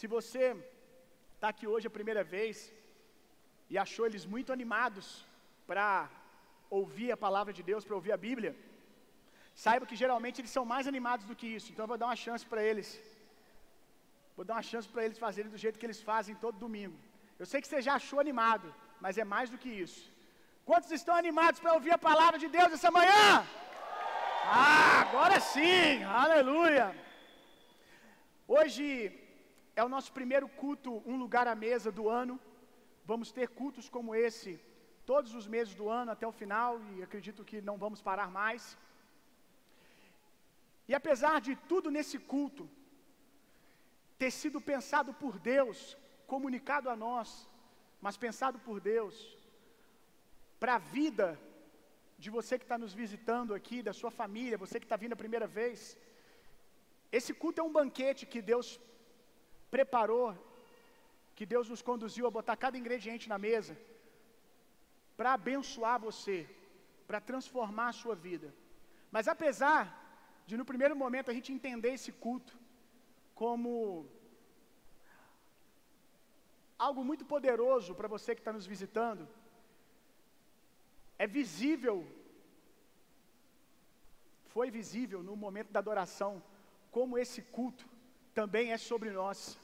Se você está aqui hoje a primeira vez e achou eles muito animados para ouvir a palavra de Deus, para ouvir a Bíblia, saiba que geralmente eles são mais animados do que isso. Então eu vou dar uma chance para eles. Vou dar uma chance para eles fazerem do jeito que eles fazem todo domingo. Eu sei que você já achou animado, mas é mais do que isso. Quantos estão animados para ouvir a palavra de Deus essa manhã? Ah, agora sim! Aleluia! Hoje é o nosso primeiro culto, um lugar à mesa do ano. Vamos ter cultos como esse todos os meses do ano até o final e acredito que não vamos parar mais. E apesar de tudo nesse culto ter sido pensado por Deus, comunicado a nós, mas pensado por Deus, para a vida de você que está nos visitando aqui, da sua família, você que está vindo a primeira vez, esse culto é um banquete que Deus preparou, que Deus nos conduziu a botar cada ingrediente na mesa, para abençoar você, para transformar a sua vida. Mas apesar de no primeiro momento a gente entender esse culto como algo muito poderoso para você que está nos visitando, é visível, foi visível no momento da adoração, como esse culto também é sobre nós,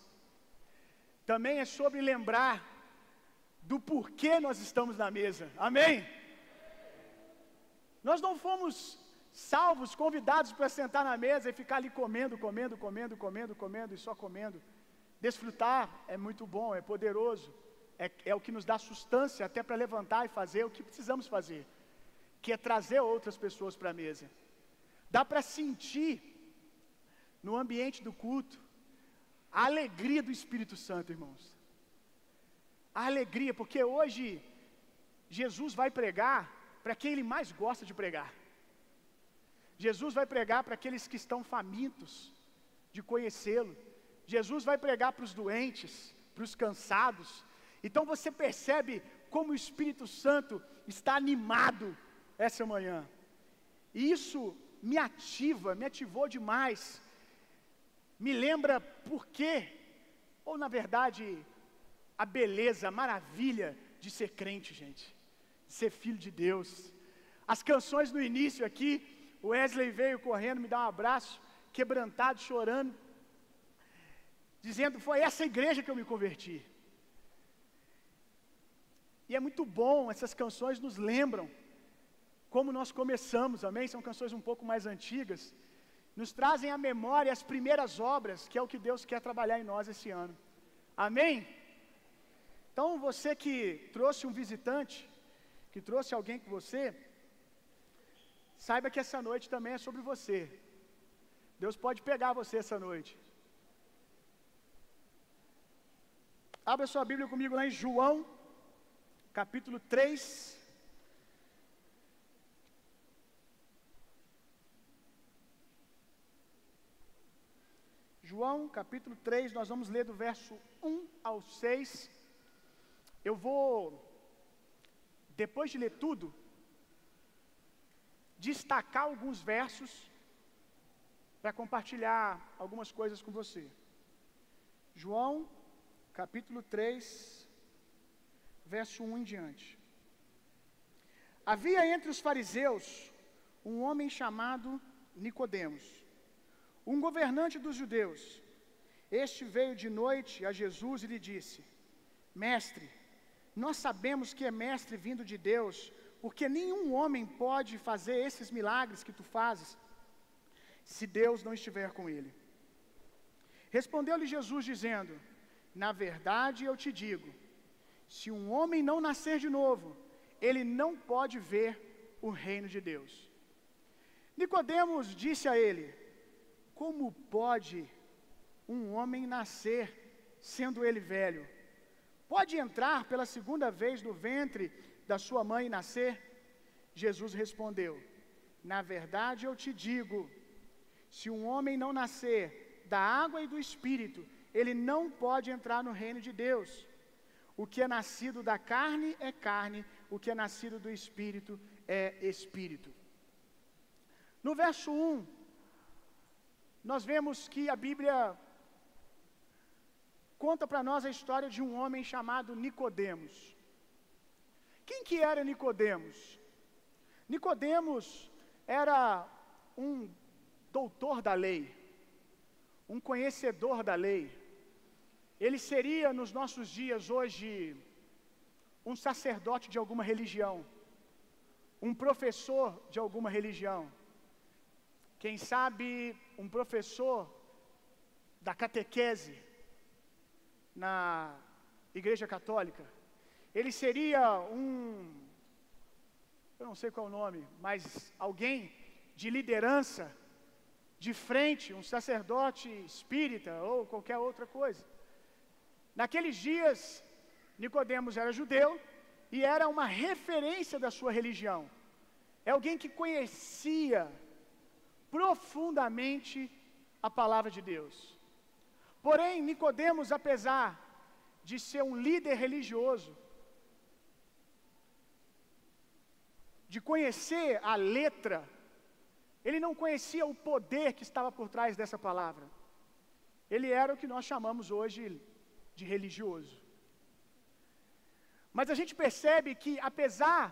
também é sobre lembrar do porquê nós estamos na mesa, amém? Nós não fomos salvos, convidados para sentar na mesa e ficar ali comendo, comendo, comendo, comendo, comendo e só comendo. Desfrutar é muito bom, é poderoso, é, é o que nos dá sustância até para levantar e fazer o que precisamos fazer, que é trazer outras pessoas para a mesa. Dá para sentir no ambiente do culto a alegria do Espírito Santo, irmãos. A alegria, porque hoje Jesus vai pregar para quem ele mais gosta de pregar. Jesus vai pregar para aqueles que estão famintos de conhecê-lo. Jesus vai pregar para os doentes, para os cansados. Então você percebe como o Espírito Santo está animado essa manhã. E isso me ativa, me ativou demais. Me lembra por quê, ou na verdade, a beleza, a maravilha de ser crente, gente, de ser filho de Deus. As canções no início aqui, o Wesley veio correndo, me dá um abraço, quebrantado, chorando dizendo: Foi essa igreja que eu me converti. E é muito bom, essas canções nos lembram como nós começamos, amém? São canções um pouco mais antigas, nos trazem à memória as primeiras obras, que é o que Deus quer trabalhar em nós esse ano, amém? Então, você que trouxe um visitante, que trouxe alguém com você, saiba que essa noite também é sobre você. Deus pode pegar você essa noite. Abra sua Bíblia comigo lá em João, capítulo 3. João, capítulo 3, nós vamos ler do verso 1 ao 6. Eu vou, depois de ler tudo, destacar alguns versos para compartilhar algumas coisas com você. João capítulo 3, verso 1 em diante. Havia entre os fariseus um homem chamado Nicodemos, um governante dos judeus. Este veio de noite a Jesus e lhe disse: Mestre, nós sabemos que é mestre vindo de Deus, porque nenhum homem pode fazer esses milagres que tu fazes, se Deus não estiver com ele. Respondeu-lhe Jesus, dizendo: na verdade, eu te digo: se um homem não nascer de novo, ele não pode ver o reino de Deus. Nicodemos disse a ele: Como pode um homem nascer sendo ele velho? Pode entrar pela segunda vez no ventre da sua mãe e nascer? Jesus respondeu: Na verdade eu te digo, se um homem não nascer da água e do espírito, ele não pode entrar no reino de Deus. O que é nascido da carne é carne, o que é nascido do espírito é espírito. No verso 1, nós vemos que a Bíblia conta para nós a história de um homem chamado Nicodemos. Quem que era Nicodemos? Nicodemos era um doutor da lei, um conhecedor da lei. Ele seria nos nossos dias hoje um sacerdote de alguma religião, um professor de alguma religião. Quem sabe um professor da catequese na Igreja Católica. Ele seria um, eu não sei qual é o nome, mas alguém de liderança, de frente, um sacerdote espírita ou qualquer outra coisa. Naqueles dias, Nicodemos era judeu e era uma referência da sua religião. É alguém que conhecia profundamente a palavra de Deus. Porém, Nicodemos, apesar de ser um líder religioso, de conhecer a letra, ele não conhecia o poder que estava por trás dessa palavra. Ele era o que nós chamamos hoje de religioso. Mas a gente percebe que, apesar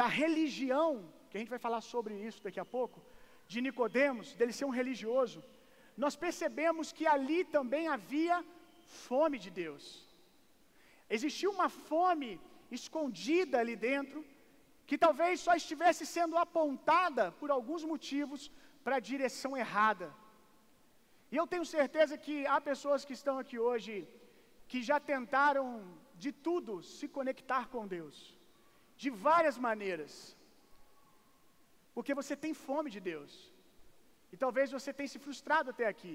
da religião, que a gente vai falar sobre isso daqui a pouco, de Nicodemos, dele ser um religioso, nós percebemos que ali também havia fome de Deus. Existia uma fome escondida ali dentro, que talvez só estivesse sendo apontada por alguns motivos para a direção errada. E eu tenho certeza que há pessoas que estão aqui hoje que já tentaram de tudo se conectar com Deus, de várias maneiras, porque você tem fome de Deus. E talvez você tenha se frustrado até aqui.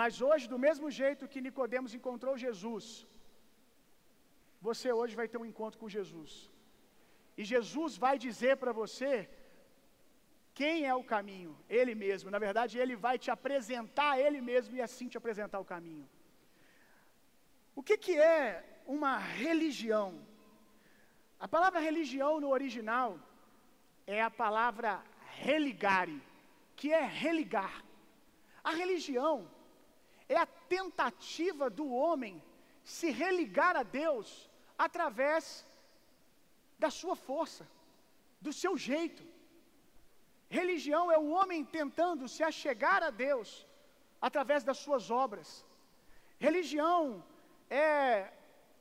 Mas hoje, do mesmo jeito que Nicodemos encontrou Jesus, você hoje vai ter um encontro com Jesus. E Jesus vai dizer para você quem é o caminho, Ele mesmo. Na verdade, Ele vai te apresentar Ele mesmo e assim te apresentar o caminho. O que, que é uma religião? A palavra religião no original é a palavra religare que é religar. A religião é a tentativa do homem se religar a Deus através da sua força, do seu jeito. Religião é o homem tentando se achegar a Deus através das suas obras. Religião é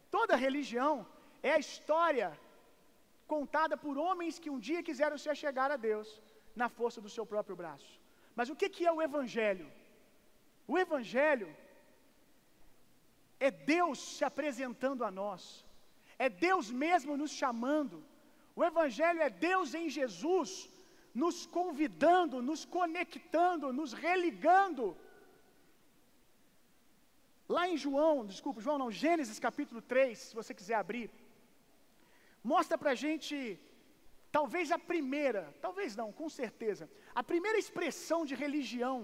toda religião é a história contada por homens que um dia quiseram se achegar a Deus na força do seu próprio braço. Mas o que, é o Evangelho? O Evangelho é Deus se apresentando a nós, é Deus mesmo nos chamando. O Evangelho é Deus em Jesus nos convidando, nos conectando, nos religando. Lá em João, desculpa, João não, Gênesis capítulo 3, se você quiser abrir, mostra pra gente Talvez a primeira, talvez não, com certeza, a primeira expressão de religião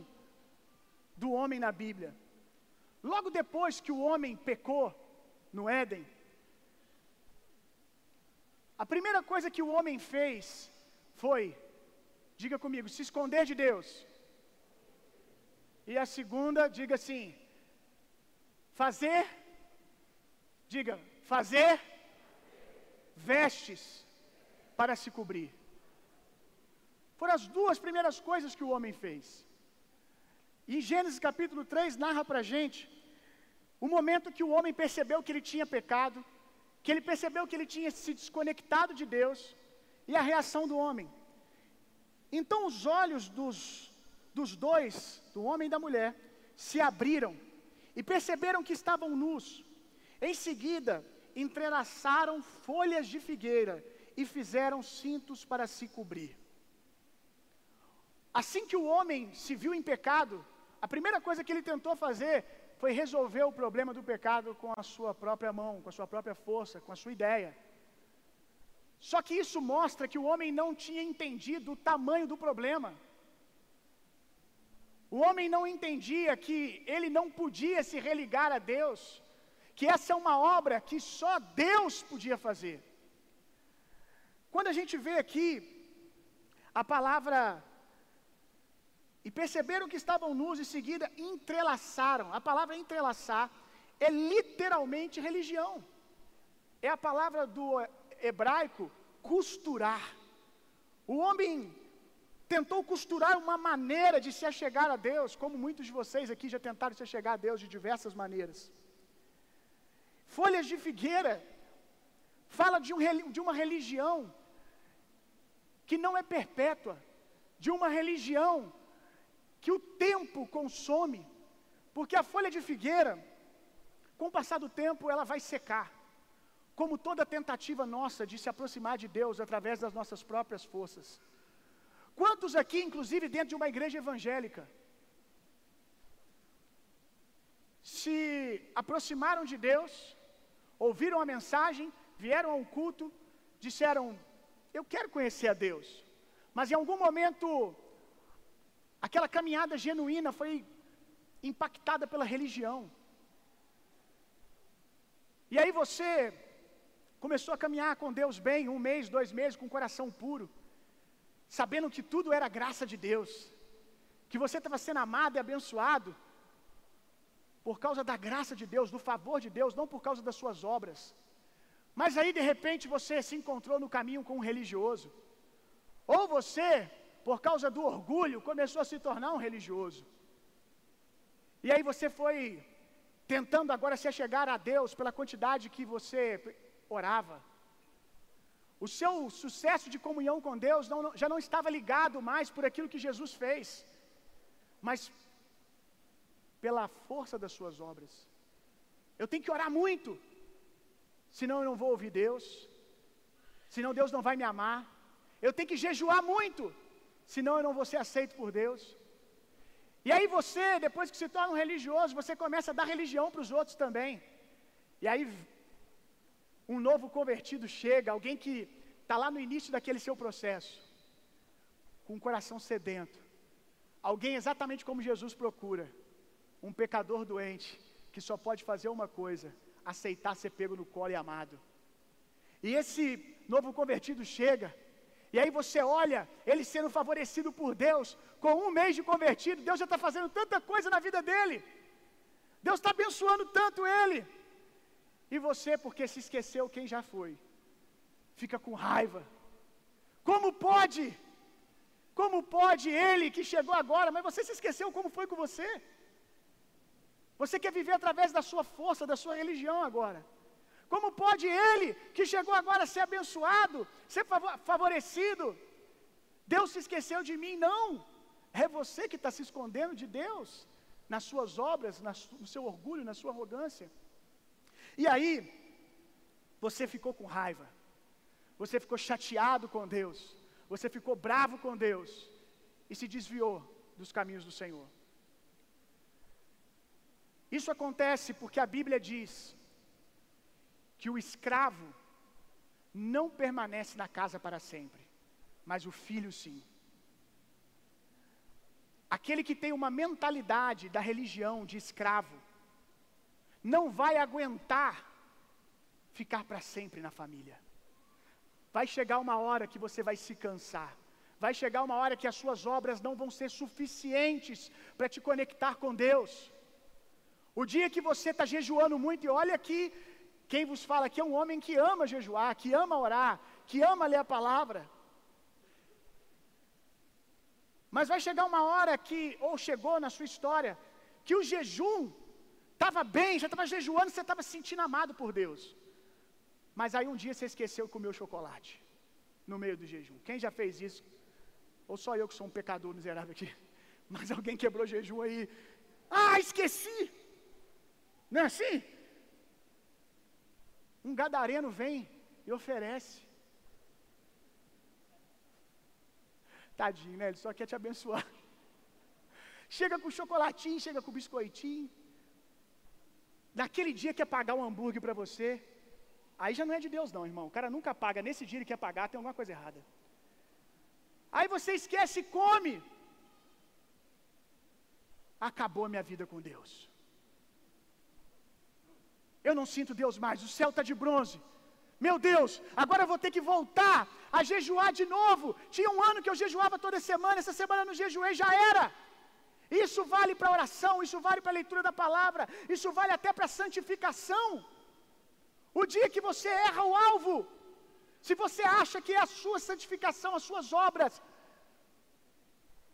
do homem na Bíblia. Logo depois que o homem pecou no Éden, a primeira coisa que o homem fez foi, diga comigo, se esconder de Deus. E a segunda, diga assim, fazer, diga, fazer vestes para se cobrir. Foram as duas primeiras coisas que o homem fez. E Gênesis capítulo 3 narra para a gente o momento que o homem percebeu que ele tinha pecado, que ele percebeu que ele tinha se desconectado de Deus, e a reação do homem. Então os olhos dos, dos dois, do homem e da mulher, se abriram e perceberam que estavam nus. Em seguida, entrelaçaram folhas de figueira e fizeram cintos para se cobrir. Assim que o homem se viu em pecado, a primeira coisa que ele tentou fazer foi resolver o problema do pecado com a sua própria mão, com a sua própria força, com a sua ideia. Só que isso mostra que o homem não tinha entendido o tamanho do problema. O homem não entendia que ele não podia se religar a Deus, que essa é uma obra que só Deus podia fazer. Quando a gente vê aqui a palavra e perceberam que estavam nus, em seguida entrelaçaram. A palavra entrelaçar é literalmente religião. É a palavra do hebraico costurar. O homem tentou costurar uma maneira de se achegar a Deus, como muitos de vocês aqui já tentaram se achegar a Deus de diversas maneiras. Folhas de figueira fala de, um, de uma religião que não é perpétua, de uma religião que o tempo consome, porque a folha de figueira, com o passar do tempo, ela vai secar, como toda tentativa nossa de se aproximar de Deus através das nossas próprias forças. Quantos aqui, inclusive dentro de uma igreja evangélica, se aproximaram de Deus, ouviram a mensagem, vieram a um culto, disseram: Eu quero conhecer a Deus, mas em algum momento, aquela caminhada genuína foi impactada pela religião. E aí você começou a caminhar com Deus bem, um mês, dois meses, com o coração puro, sabendo que tudo era graça de Deus, que você estava sendo amado e abençoado por causa da graça de Deus, do favor de Deus, não por causa das suas obras. Mas aí de repente você se encontrou no caminho com um religioso. Ou você, por causa do orgulho, começou a se tornar um religioso. E aí você foi tentando agora se achegar a Deus pela quantidade que você orava. O seu sucesso de comunhão com Deus não, já não estava ligado mais por aquilo que Jesus fez, mas pela força das suas obras. Eu tenho que orar muito, senão eu não vou ouvir Deus, senão Deus não vai me amar. Eu tenho que jejuar muito, senão eu não vou ser aceito por Deus. E aí você, depois que se torna um religioso, você começa a dar religião para os outros também. E aí um novo convertido chega, alguém que está lá no início daquele seu processo, com o coração sedento. Alguém exatamente como Jesus procura um pecador doente que só pode fazer uma coisa: aceitar ser pego no colo e amado. E esse novo convertido chega, e aí você olha ele sendo favorecido por Deus, com um mês de convertido, Deus já está fazendo tanta coisa na vida dele, Deus está abençoando tanto ele, e você, porque se esqueceu quem já foi, fica com raiva. Como pode? Como pode ele que chegou agora, mas você se esqueceu como foi com você? Você quer viver através da sua força, da sua religião agora. Como pode ele, que chegou agora, ser abençoado, ser favorecido? Deus se esqueceu de mim? Não. É você que está se escondendo de Deus, nas suas obras, no seu orgulho, na sua arrogância. E aí, você ficou com raiva, você ficou chateado com Deus, você ficou bravo com Deus e se desviou dos caminhos do Senhor. Isso acontece porque a Bíblia diz que o escravo não permanece na casa para sempre, mas o filho sim. Aquele que tem uma mentalidade da religião de escravo, não vai aguentar ficar para sempre na família. Vai chegar uma hora que você vai se cansar. Vai chegar uma hora que as suas obras não vão ser suficientes para te conectar com Deus. O dia que você está jejuando muito, e olha aqui, quem vos fala aqui é um homem que ama jejuar, que ama orar, que ama ler a palavra. Mas vai chegar uma hora que, ou chegou na sua história, que o jejum estava bem, já estava jejuando, você estava se sentindo amado por Deus. Mas aí um dia você esqueceu de comer o chocolate no meio do jejum. Quem já fez isso? Ou só eu que sou um pecador miserável aqui? Mas alguém quebrou jejum aí. Ah, esqueci! Não é assim? Um gadareno vem e oferece. Tadinho, né? Ele só quer te abençoar. Chega com chocolatinho, chega com biscoitinho. Naquele dia quer pagar um hambúrguer para você. Aí já não é de Deus, não, irmão. O cara nunca paga. Nesse dia ele quer pagar, tem alguma coisa errada. Aí você esquece e come. Acabou a minha vida com Deus. Eu não sinto Deus mais. O céu está de bronze. Meu Deus, agora eu vou ter que voltar a jejuar de novo. Tinha um ano que eu jejuava toda semana, essa semana eu não jejuei, já era. Isso vale para oração, isso vale para a leitura da palavra, isso vale até para a santificação. O dia que você erra o alvo, se você acha que é a sua santificação, as suas obras,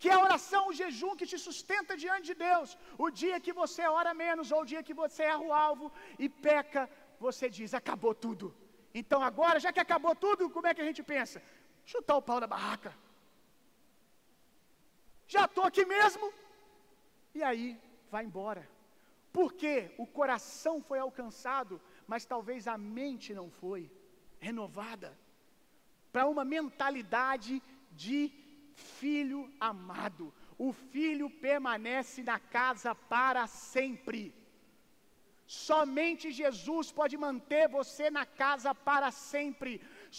que é a oração, o jejum que te sustenta diante de Deus, o dia que você ora menos, ou o dia que você erra o alvo e peca, você diz: acabou tudo. Então agora, já que acabou tudo, como é que a gente pensa? Chutar o pau da barraca. Já estou aqui mesmo. E aí, vai embora. Porque o coração foi alcançado, mas talvez a mente não foi renovada para uma mentalidade de filho amado. O filho permanece na casa para sempre. Somente Jesus pode manter você na casa para sempre.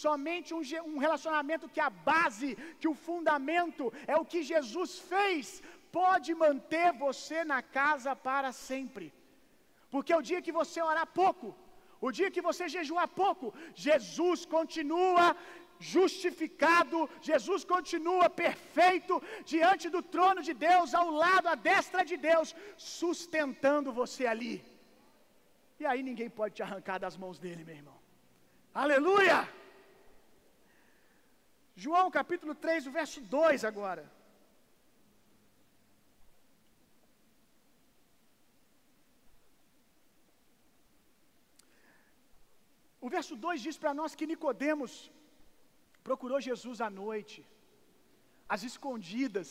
Somente um, um, relacionamento que a base, que o fundamento é o que Jesus fez, pode manter você na casa para sempre. Porque o dia que você orar pouco, o dia que você jejuar pouco, Jesus continua justificado, Jesus continua perfeito diante do trono de Deus, ao lado, à destra de Deus, sustentando você ali. E aí ninguém pode te arrancar das mãos dele, meu irmão. Aleluia! João capítulo 3, o verso 2 agora. O verso 2 diz para nós que Nicodemos procurou Jesus à noite, às escondidas.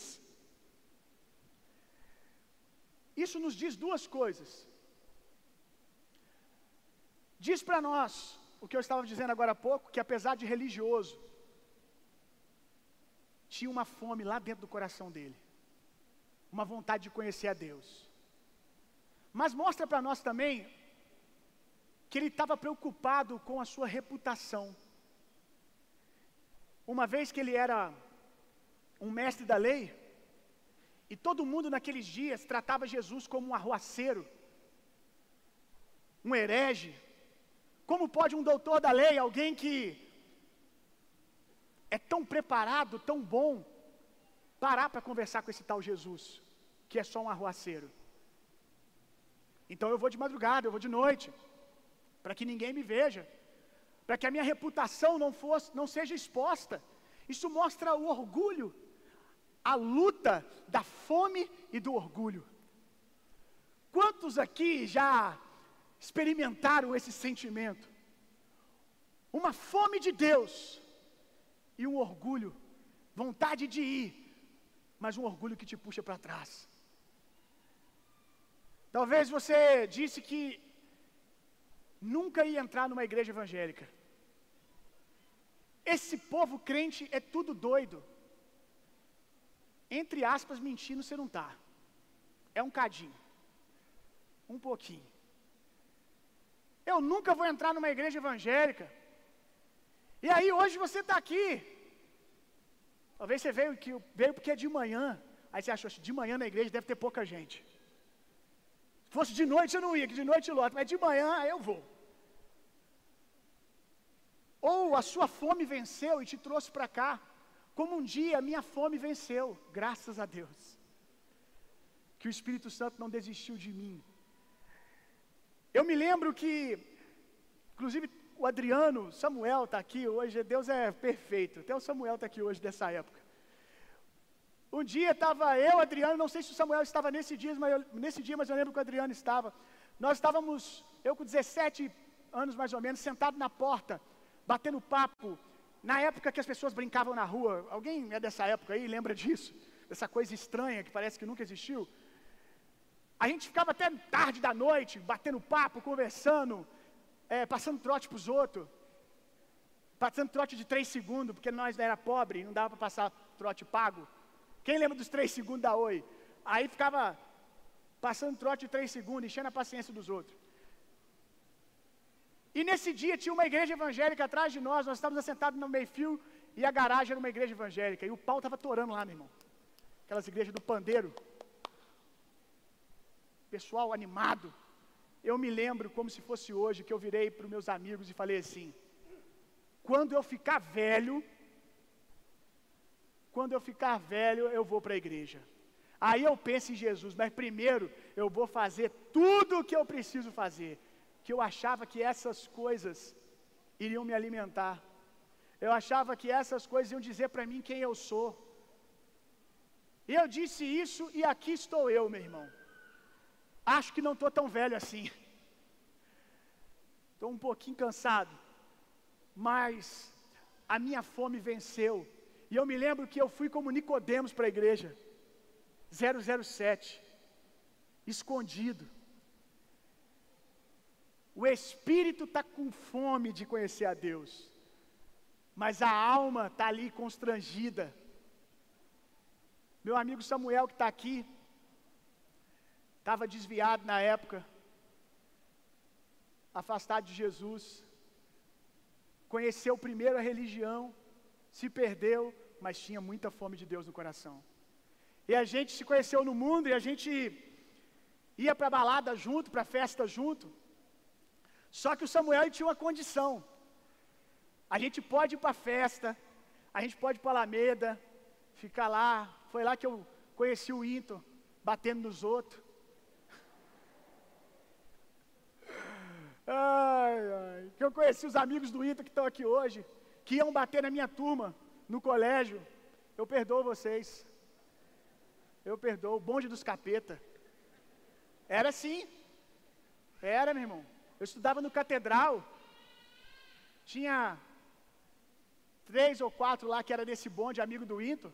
Isso nos diz duas coisas. Diz para nós, o que eu estava dizendo agora há pouco, que apesar de religioso, tinha uma fome lá dentro do coração dele, uma vontade de conhecer a Deus. Mas mostra para nós também que ele estava preocupado com a sua reputação. Uma vez que ele era um mestre da lei, e todo mundo naqueles dias tratava Jesus como um arruaceiro, um herege. Como pode um doutor da lei, alguém que é tão preparado, tão bom, parar para conversar com esse tal Jesus, que é só um arruaceiro? Então eu vou de madrugada, eu vou de noite para que ninguém me veja, para que a minha reputação não fosse, não seja exposta. Isso mostra o orgulho, a luta da fome e do orgulho. Quantos aqui já experimentaram esse sentimento? Uma fome de Deus e um orgulho, vontade de ir, mas um orgulho que te puxa para trás. Talvez você disse que nunca ia entrar numa igreja evangélica. Esse povo crente é tudo doido. Entre aspas, mentindo você não está. É um cadinho. Um pouquinho. Eu nunca vou entrar numa igreja evangélica. E aí hoje você está aqui. Talvez você veio, que, veio porque é de manhã. Aí você achou, de manhã na igreja deve ter pouca gente. Se fosse de noite eu não ia, que de noite lota, mas de manhã eu vou. Ou a sua fome venceu e te trouxe para cá, como um dia a minha fome venceu, graças a Deus. Que o Espírito Santo não desistiu de mim. Eu me lembro que, inclusive, o Adriano, Samuel está aqui hoje, Deus é perfeito. Até o Samuel está aqui hoje dessa época. Um dia estava eu, Adriano, não sei se o Samuel estava nesse dia, mas eu, nesse dia, mas eu lembro que o Adriano estava. Nós estávamos, eu com 17 anos mais ou menos, sentado na porta, batendo papo. Na época que as pessoas brincavam na rua, alguém é dessa época aí, lembra disso? Dessa coisa estranha que parece que nunca existiu. A gente ficava até tarde da noite, batendo papo, conversando, é, passando trote para os outros. Passando trote de três segundos, porque nós era pobre, não dava para passar trote pago. Quem lembra dos três segundos da Oi? Aí ficava passando trote de três segundos, enchendo a paciência dos outros. E nesse dia tinha uma igreja evangélica atrás de nós, nós estávamos assentados no meio-fio e a garagem era uma igreja evangélica. E o pau estava torando lá, meu irmão. Aquelas igrejas do pandeiro. Pessoal animado. Eu me lembro como se fosse hoje que eu virei para os meus amigos e falei assim: quando eu ficar velho, quando eu ficar velho, eu vou para a igreja. Aí eu penso em Jesus, mas primeiro eu vou fazer tudo o que eu preciso fazer. Que eu achava que essas coisas iriam me alimentar. Eu achava que essas coisas iam dizer para mim quem eu sou. E eu disse isso e aqui estou eu, meu irmão. Acho que não estou tão velho assim. Estou um pouquinho cansado. Mas a minha fome venceu. E eu me lembro que eu fui como Nicodemos para a igreja. 007. Escondido. O espírito está com fome de conhecer a Deus. Mas a alma está ali constrangida. Meu amigo Samuel, que está aqui, estava desviado na época, afastado de Jesus, conheceu primeiro a religião, se perdeu, mas tinha muita fome de Deus no coração. E a gente se conheceu no mundo e a gente ia para balada junto, para festa junto. Só que o Samuel tinha uma condição. A gente pode ir para festa, a gente pode ir para Alameda, ficar lá. Foi lá que eu conheci o Into, batendo nos outros. Ai, ai. Que eu conheci os amigos do Ita que estão aqui hoje, que iam bater na minha turma, no colégio. Eu perdoo vocês. Eu perdoo. O bonde dos capeta. Era assim. Era, meu irmão. Eu estudava no catedral. Tinha três ou quatro lá que era desse bonde, amigo do Into.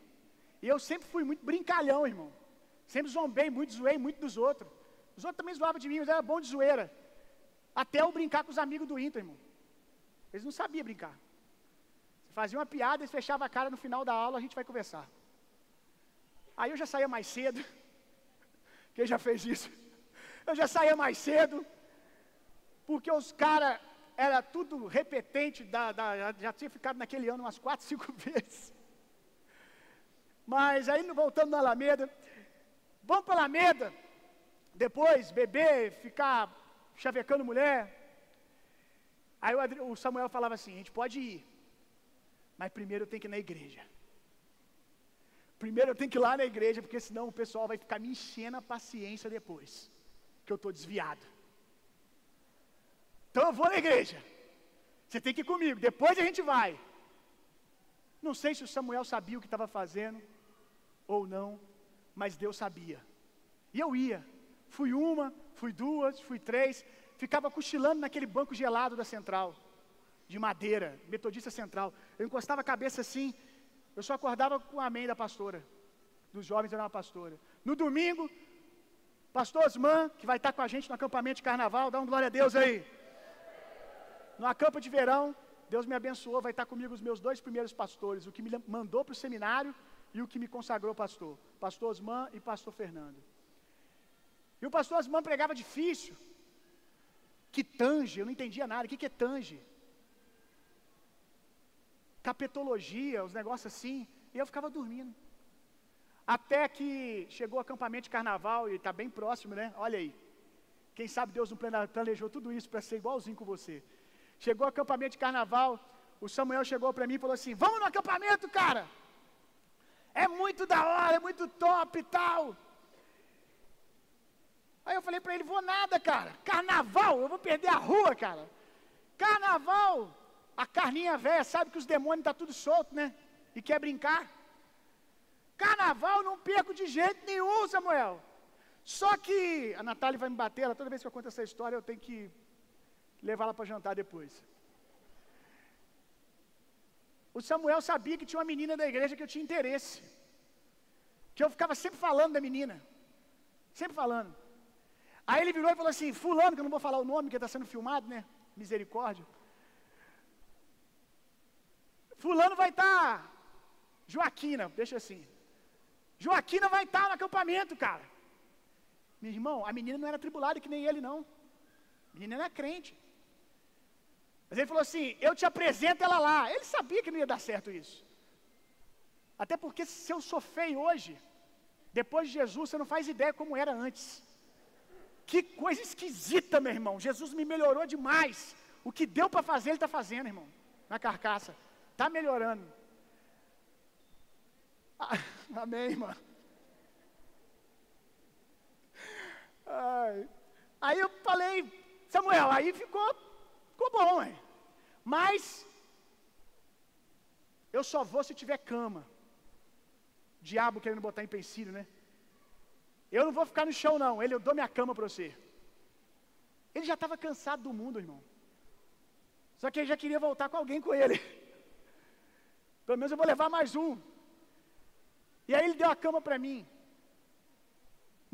E eu sempre fui muito brincalhão, irmão. Sempre zombei muito, zoei muito dos outros. Os outros também zoavam de mim, mas era bom de zoeira. Até eu brincar com os amigos do Inter, irmão. Eles não sabiam brincar. Você fazia uma piada, eles fechavam a cara no final da aula, a gente vai conversar. Aí eu já saía mais cedo. Quem já fez isso? Eu já saía mais cedo. Porque os caras, era tudo repetente, da, da, já tinha ficado naquele ano umas quatro, cinco vezes. Mas aí voltando na Alameda, vamos para a Alameda, depois beber, ficar chavecando mulher. Aí o Samuel falava assim: a gente pode ir, mas primeiro eu tenho que ir na igreja. Primeiro eu tenho que ir lá na igreja, porque senão o pessoal vai ficar me enchendo a paciência depois, que eu estou desviado. Então eu vou na igreja. Você tem que ir comigo, depois a gente vai. Não sei se o Samuel sabia o que estava fazendo ou não, mas Deus sabia. E eu ia. Fui uma, fui duas, fui três, ficava cochilando naquele banco gelado da central, de madeira, metodista central. Eu encostava a cabeça assim, eu só acordava com a amém da pastora, dos jovens era uma pastora. No domingo, pastor Osman, que vai estar com a gente no acampamento de carnaval, dá um glória a Deus aí. No acampo de verão, Deus me abençoou, vai estar comigo os meus dois primeiros pastores, o que me mandou para o seminário e o que me consagrou pastor, pastor Osman e pastor Fernando. E o pastor Asman pregava difícil. Que tange, eu não entendia nada. O que, que é tange? Capetologia, os negócios assim. E eu ficava dormindo. Até que chegou o acampamento de carnaval e está bem próximo, né? Olha aí. Quem sabe Deus não planejou tudo isso para ser igualzinho com você. Chegou o acampamento de carnaval, o Samuel chegou para mim e falou assim: Vamos no acampamento, cara! É muito da hora, é muito top e tal. Aí eu falei para ele: vou nada, cara. Carnaval, eu vou perder a rua, cara. Carnaval, a carninha velha sabe que os demônios tá tudo solto, né? E quer brincar. Carnaval não perco de jeito nenhum, Samuel. Só que a Natália vai me bater, ela, toda vez que eu conto essa história, eu tenho que levá-la para jantar depois. O Samuel sabia que tinha uma menina da igreja que eu tinha interesse. Que eu ficava sempre falando da menina. Sempre falando. Aí ele virou e falou assim: Fulano, que eu não vou falar o nome, que está sendo filmado, né? Misericórdia. Fulano vai estar. Tá... Joaquina, deixa assim. Joaquina vai estar tá no acampamento, cara. Meu irmão, a menina não era tribulada que nem ele, não. A menina era crente. Mas ele falou assim: Eu te apresento ela lá. Ele sabia que não ia dar certo isso. Até porque se eu sou feio hoje, depois de Jesus, você não faz ideia como era antes. Que coisa esquisita, meu irmão. Jesus me melhorou demais. O que deu para fazer, Ele está fazendo, irmão. Na carcaça. Está melhorando. Ah, amém, irmão. Ai. Aí eu falei, Samuel, aí ficou, ficou bom, hein? Mas eu só vou se tiver cama. Diabo querendo botar em empecilho, né? Eu não vou ficar no chão, não. Ele, eu dou minha cama para você. Ele já estava cansado do mundo, irmão. Só que ele já queria voltar com alguém com ele. Pelo menos eu vou levar mais um. E aí ele deu a cama para mim.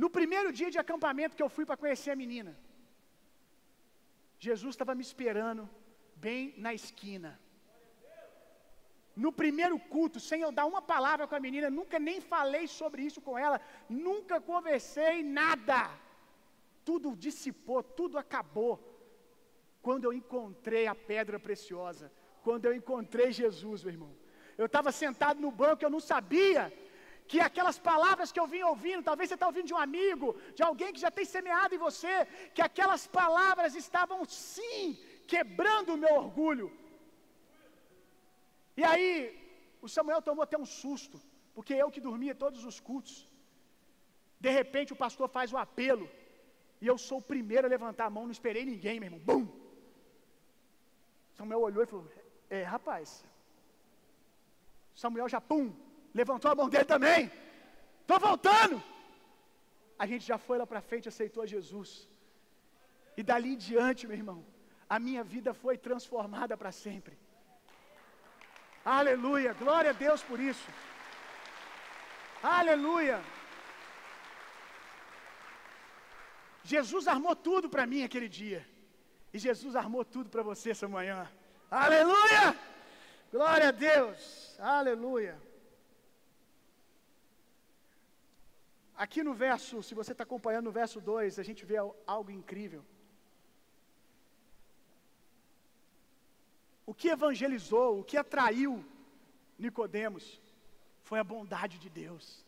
No primeiro dia de acampamento que eu fui para conhecer a menina, Jesus estava me esperando bem na esquina. No primeiro culto, sem eu dar uma palavra com a menina, nunca nem falei sobre isso com ela, nunca conversei nada. Tudo dissipou, tudo acabou. Quando eu encontrei a pedra preciosa, quando eu encontrei Jesus, meu irmão. Eu estava sentado no banco, eu não sabia que aquelas palavras que eu vim ouvindo, talvez você está ouvindo de um amigo, de alguém que já tem semeado em você, que aquelas palavras estavam sim quebrando o meu orgulho. E aí, o Samuel tomou até um susto, porque eu que dormia todos os cultos, de repente o pastor faz o apelo, e eu sou o primeiro a levantar a mão, não esperei ninguém, meu irmão. Bum! Samuel olhou e falou: É, rapaz. Samuel já, pum, levantou a mão dele também. Estou voltando. A gente já foi lá para frente, aceitou Jesus. E dali em diante, meu irmão, a minha vida foi transformada para sempre. Aleluia, glória a Deus por isso. Aleluia. Jesus armou tudo para mim aquele dia. E Jesus armou tudo para você essa manhã. Aleluia! Glória a Deus. Aleluia. Aqui no verso, se você está acompanhando no verso 2, a gente vê algo incrível. O que evangelizou, o que atraiu Nicodemos foi a bondade de Deus.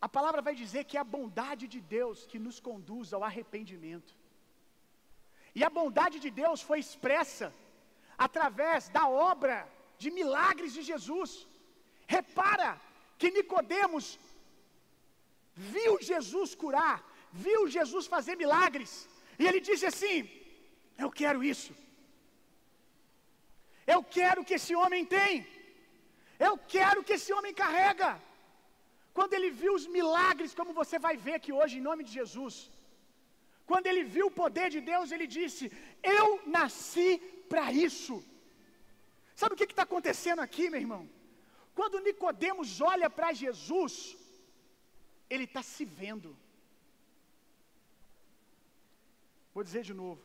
A palavra vai dizer que é a bondade de Deus que nos conduz ao arrependimento. E a bondade de Deus foi expressa através da obra de milagres de Jesus. Repara que Nicodemos viu Jesus curar, viu Jesus fazer milagres, e ele disse assim: Eu quero isso. Eu quero que esse homem tem. Eu quero que esse homem carrega. Quando ele viu os milagres, como você vai ver aqui hoje, em nome de Jesus. Quando ele viu o poder de Deus, ele disse: Eu nasci para isso. Sabe o que está acontecendo aqui, meu irmão? Quando Nicodemos olha para Jesus, ele está se vendo. Vou dizer de novo.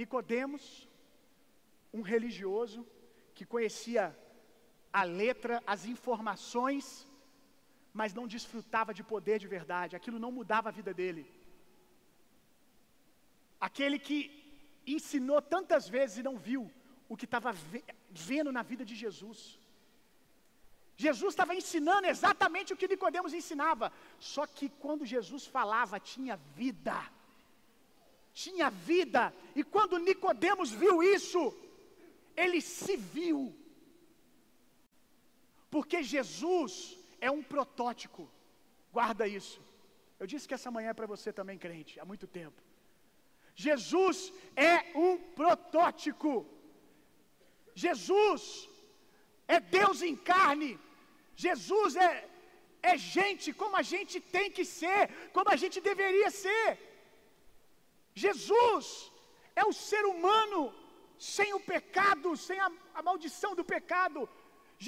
Nicodemos, um religioso que conhecia a letra, as informações, mas não desfrutava de poder de verdade, aquilo não mudava a vida dele. Aquele que ensinou tantas vezes e não viu o que estava vendo na vida de Jesus. Jesus estava ensinando exatamente o que Nicodemos ensinava, só que quando Jesus falava tinha vida. Tinha vida. E quando Nicodemos viu isso, ele se viu. Porque Jesus é um protótipo. Guarda isso. Eu disse que essa manhã é para você também, crente, há muito tempo. Jesus é um protótipo. Jesus é Deus em carne. Jesus é, é gente como a gente tem que ser, como a gente deveria ser. Jesus é o ser humano sem o pecado, sem a, a maldição do pecado.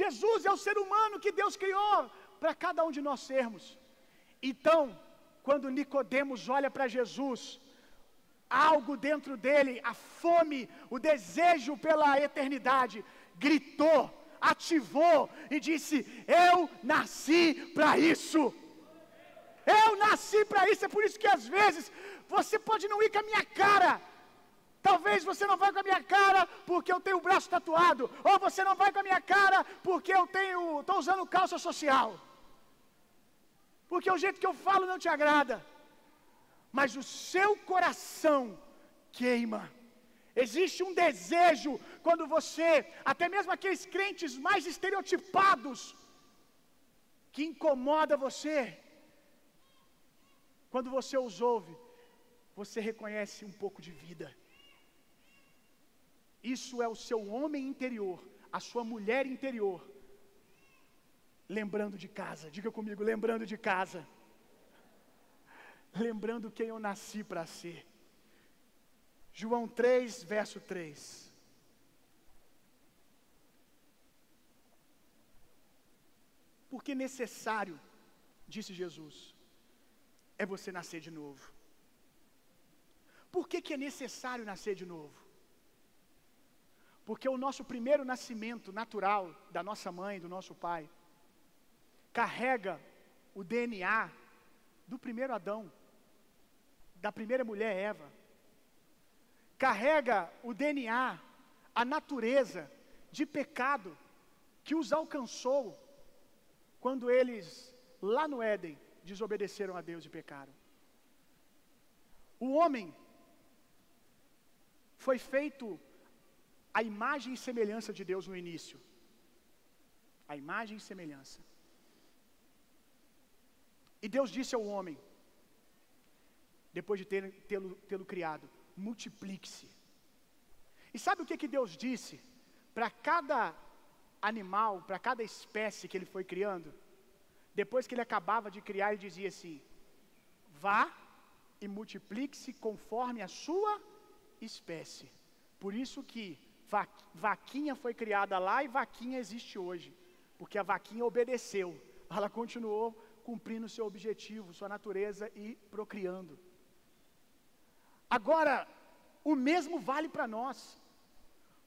Jesus é o ser humano que Deus criou para cada um de nós sermos. Então, quando Nicodemos olha para Jesus, algo dentro dele, a fome, o desejo pela eternidade, gritou, ativou e disse: Eu nasci para isso. Eu nasci para isso. É por isso que às vezes você pode não ir com a minha cara. Talvez você não vai com a minha cara porque eu tenho o braço tatuado, ou você não vai com a minha cara porque eu tenho, estou usando calça social. Porque o jeito que eu falo não te agrada. Mas o seu coração queima. Existe um desejo quando você, até mesmo aqueles crentes mais estereotipados, que incomoda você, Quando você os ouve, você reconhece um pouco de vida. Isso é o seu homem interior, a sua mulher interior, lembrando de casa. Diga comigo, lembrando de casa. Lembrando quem eu nasci para ser. João 3, verso 3. Porque necessário, disse Jesus, é você nascer de novo. Por que, que é necessário nascer de novo? Porque o nosso primeiro nascimento natural da nossa mãe, do nosso pai, carrega o DNA do primeiro Adão, da primeira mulher Eva. Carrega o DNA, a natureza de pecado que os alcançou quando eles, lá no Éden, desobedeceram a Deus e pecaram. O homem foi feito a imagem e semelhança de Deus no início. A imagem e semelhança. E Deus disse ao homem, depois de tê-lo tê criado, multiplique-se. E sabe o que, que Deus disse para cada animal, para cada espécie que ele foi criando? Depois que ele acabava de criar, ele dizia assim: vá e multiplique-se conforme a sua espécie. Por isso que vaquinha foi criada lá e vaquinha existe hoje, porque a vaquinha obedeceu, ela continuou cumprindo seu objetivo, sua natureza e procriando. Agora, o mesmo vale para nós.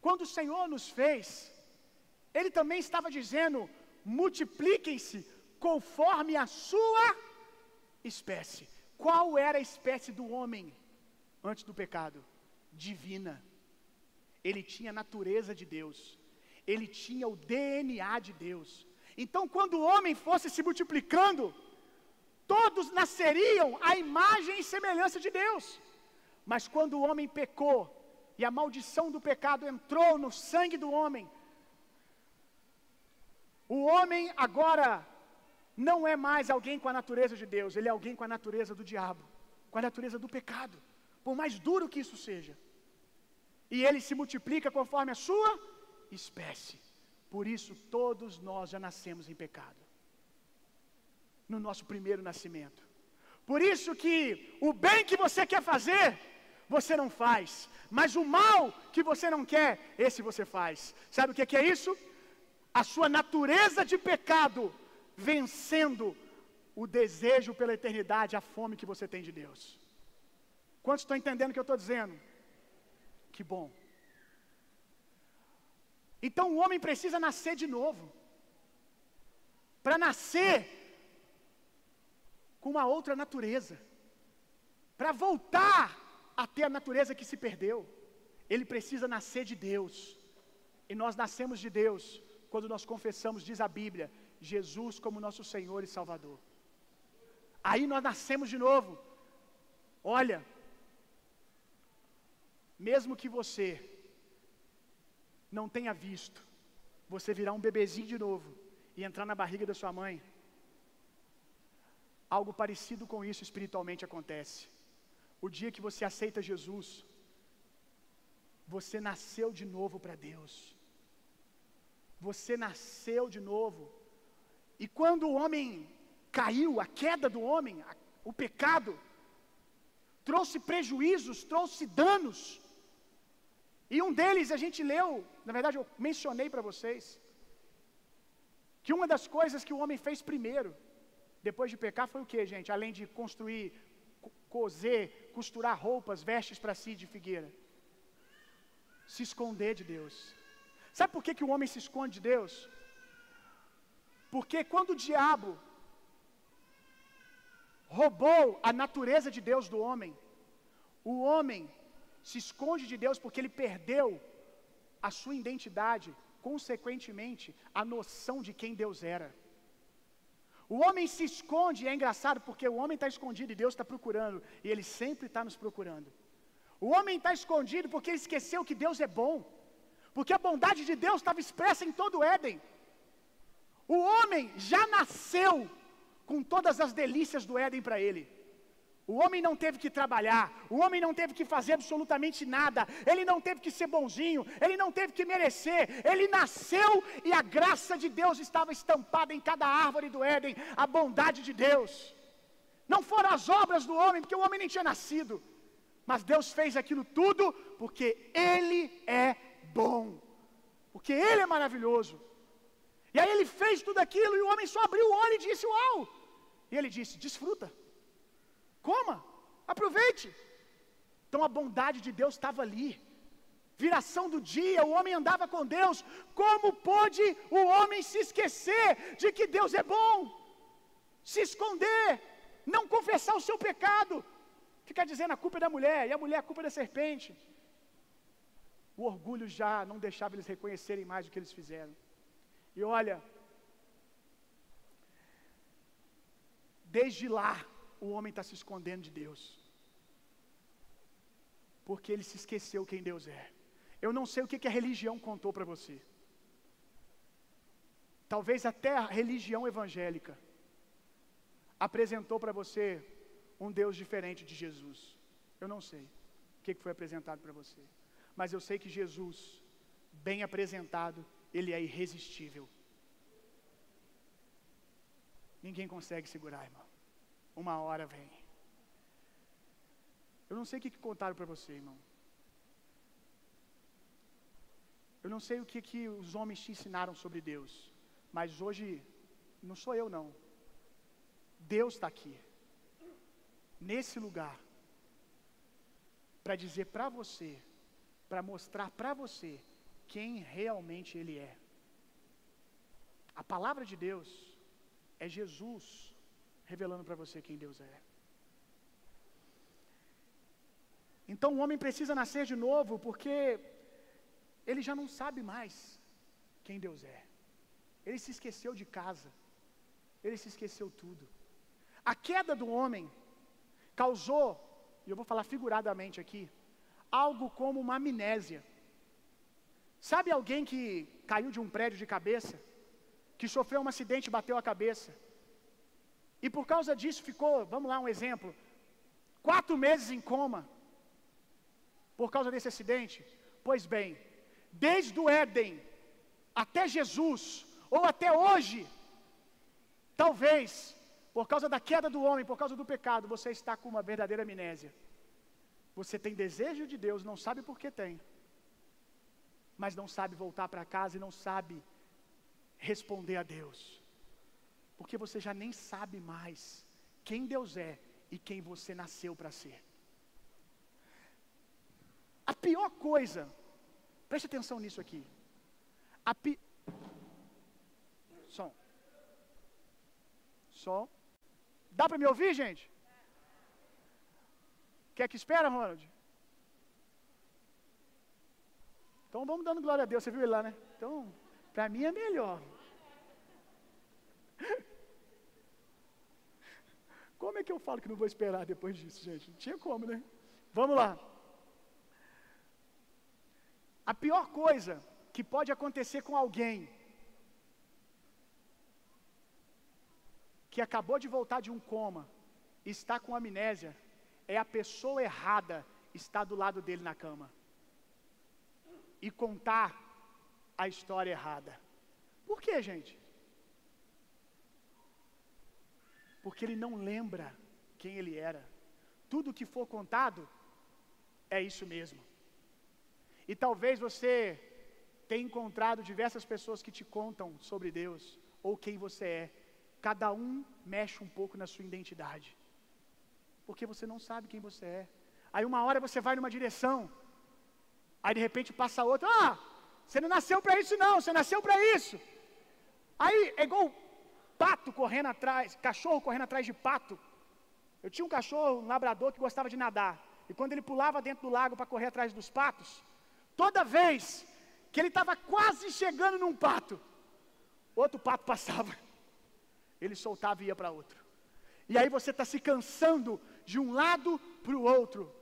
Quando o Senhor nos fez, Ele também estava dizendo: multipliquem-se conforme a sua espécie. Qual era a espécie do homem antes do pecado? Divina. Ele tinha a natureza de Deus. Ele tinha o DNA de Deus. Então, quando o homem fosse se multiplicando, todos nasceriam à imagem e semelhança de Deus. Mas quando o homem pecou e a maldição do pecado entrou no sangue do homem, o homem agora não é mais alguém com a natureza de Deus, ele é alguém com a natureza do diabo, com a natureza do pecado, por mais duro que isso seja. E ele se multiplica conforme a sua espécie. Por isso, todos nós já nascemos em pecado. No nosso primeiro nascimento. Por isso que o bem que você quer fazer, você não faz. Mas o mal que você não quer, esse você faz. Sabe o que é isso? A sua natureza de pecado vencendo o desejo pela eternidade, a fome que você tem de Deus. Quantos estão entendendo o que eu estou dizendo? Que bom. Então o homem precisa nascer de novo. Para nascer com uma outra natureza. Para voltar a ter a natureza que se perdeu. Ele precisa nascer de Deus. E nós nascemos de Deus quando nós confessamos, diz a Bíblia, Jesus como nosso Senhor e Salvador. Aí nós nascemos de novo. Olha, mesmo que você não tenha visto, você virar um bebezinho de novo e entrar na barriga da sua mãe, algo parecido com isso espiritualmente acontece. O dia que você aceita Jesus, você nasceu de novo para Deus. Você nasceu de novo. E quando o homem caiu, a queda do homem, o pecado, trouxe prejuízos, trouxe danos. E um deles a gente leu, na verdade eu mencionei para vocês, que uma das coisas que o homem fez primeiro, depois de pecar, foi o que, gente? Além de construir, coser, costurar roupas, vestes para si de figueira. Se esconder de Deus. Sabe por que, que o homem se esconde de Deus? Porque quando o diabo roubou a natureza de Deus do homem, o homem se esconde de Deus porque ele perdeu a sua identidade, consequentemente, a noção de quem Deus era. O homem se esconde, é engraçado porque o homem está escondido e Deus está procurando, e Ele sempre está nos procurando. O homem está escondido porque ele esqueceu que Deus é bom, porque a bondade de Deus estava expressa em todo o Éden. O homem já nasceu com todas as delícias do Éden para ele. O homem não teve que trabalhar, o homem não teve que fazer absolutamente nada, ele não teve que ser bonzinho, ele não teve que merecer, ele nasceu e a graça de Deus estava estampada em cada árvore do Éden, a bondade de Deus. Não foram as obras do homem, porque o homem nem tinha nascido, mas Deus fez aquilo tudo porque Ele é bom, porque Ele é maravilhoso. E aí Ele fez tudo aquilo e o homem só abriu o olho e disse: Uau! E ele disse: Desfruta. Coma, aproveite. Então a bondade de Deus estava ali. Viração do dia, o homem andava com Deus. Como pôde o homem se esquecer de que Deus é bom? Se esconder, não confessar o seu pecado, ficar dizendo a culpa é da mulher e a mulher a culpa é da serpente. O orgulho já não deixava eles reconhecerem mais o que eles fizeram. E olha, desde lá, o homem está se escondendo de Deus. Porque ele se esqueceu quem Deus é. Eu não sei o que, que a religião contou para você. Talvez até a religião evangélica apresentou para você um Deus diferente de Jesus. Eu não sei o que, que foi apresentado para você. Mas eu sei que Jesus, bem apresentado, ele é irresistível. Ninguém consegue segurar, irmão uma hora vem. Eu não sei o que, que contaram para você, irmão. Eu não sei o que, que os homens te ensinaram sobre Deus, mas hoje não sou eu não. Deus está aqui, nesse lugar, para dizer para você, para mostrar para você quem realmente Ele é. A palavra de Deus é Jesus revelando para você quem Deus é. Então o homem precisa nascer de novo porque ele já não sabe mais quem Deus é. Ele se esqueceu de casa. Ele se esqueceu tudo. A queda do homem causou, e eu vou falar figuradamente aqui, algo como uma amnésia. Sabe alguém que caiu de um prédio de cabeça? Que sofreu um acidente e bateu a cabeça? E por causa disso ficou, vamos lá, um exemplo, quatro meses em coma, por causa desse acidente. Pois bem, desde o Éden até Jesus, ou até hoje, talvez, por causa da queda do homem, por causa do pecado, você está com uma verdadeira amnésia. Você tem desejo de Deus, não sabe por que tem, mas não sabe voltar para casa e não sabe responder a Deus porque você já nem sabe mais quem Deus é e quem você nasceu para ser. A pior coisa, preste atenção nisso aqui. A pi... Som. Som. Dá para me ouvir, gente? Quer que espera, Ronald? Então vamos dando glória a Deus. Você viu ele lá, né? Então, para mim é melhor. Como é que eu falo que não vou esperar depois disso, gente? Não tinha como, né? Vamos lá. A pior coisa que pode acontecer com alguém que acabou de voltar de um coma e está com amnésia é a pessoa errada estar do lado dele na cama e contar a história errada. Por que, gente? Porque ele não lembra quem ele era. Tudo que for contado é isso mesmo. E talvez você tenha encontrado diversas pessoas que te contam sobre Deus ou quem você é. Cada um mexe um pouco na sua identidade, porque você não sabe quem você é. Aí uma hora você vai numa direção, aí de repente passa outra. Ah, você não nasceu para isso não, você nasceu para isso. Aí é igual pato correndo atrás, cachorro correndo atrás de pato. Eu tinha um cachorro, um labrador, que gostava de nadar. E quando ele pulava dentro do lago para correr atrás dos patos, toda vez que ele estava quase chegando num pato, outro pato passava. Ele soltava e ia para outro. E aí você está se cansando de um lado para o outro,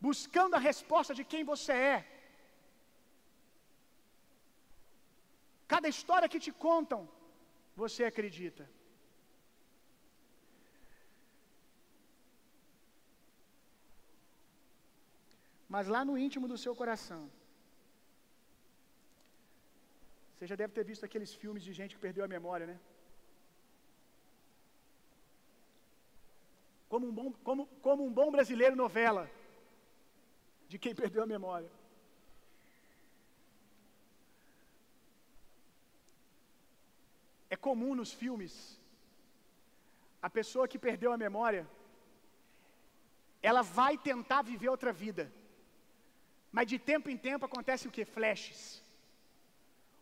buscando a resposta de quem você é. Cada história que te contam você acredita. Mas lá no íntimo do seu coração, você já deve ter visto aqueles filmes de gente que perdeu a memória, né? Como um bom, como, como um bom brasileiro novela de quem perdeu a memória. É comum nos filmes a pessoa que perdeu a memória, ela vai tentar viver outra vida. Mas de tempo em tempo acontece o que? Flashes.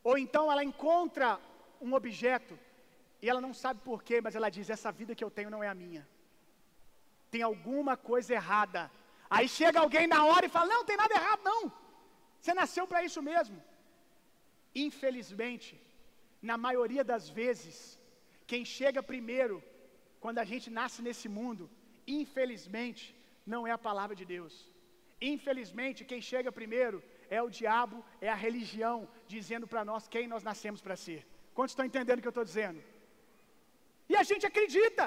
Ou então ela encontra um objeto e ela não sabe porquê, mas ela diz: Essa vida que eu tenho não é a minha. Tem alguma coisa errada. Aí chega alguém na hora e fala: Não, tem nada errado, não. Você nasceu para isso mesmo. Infelizmente, na maioria das vezes, quem chega primeiro, quando a gente nasce nesse mundo, infelizmente, não é a palavra de Deus. Infelizmente, quem chega primeiro é o diabo, é a religião, dizendo para nós quem nós nascemos para ser. Quantos estão entendendo o que eu estou dizendo? E a gente acredita,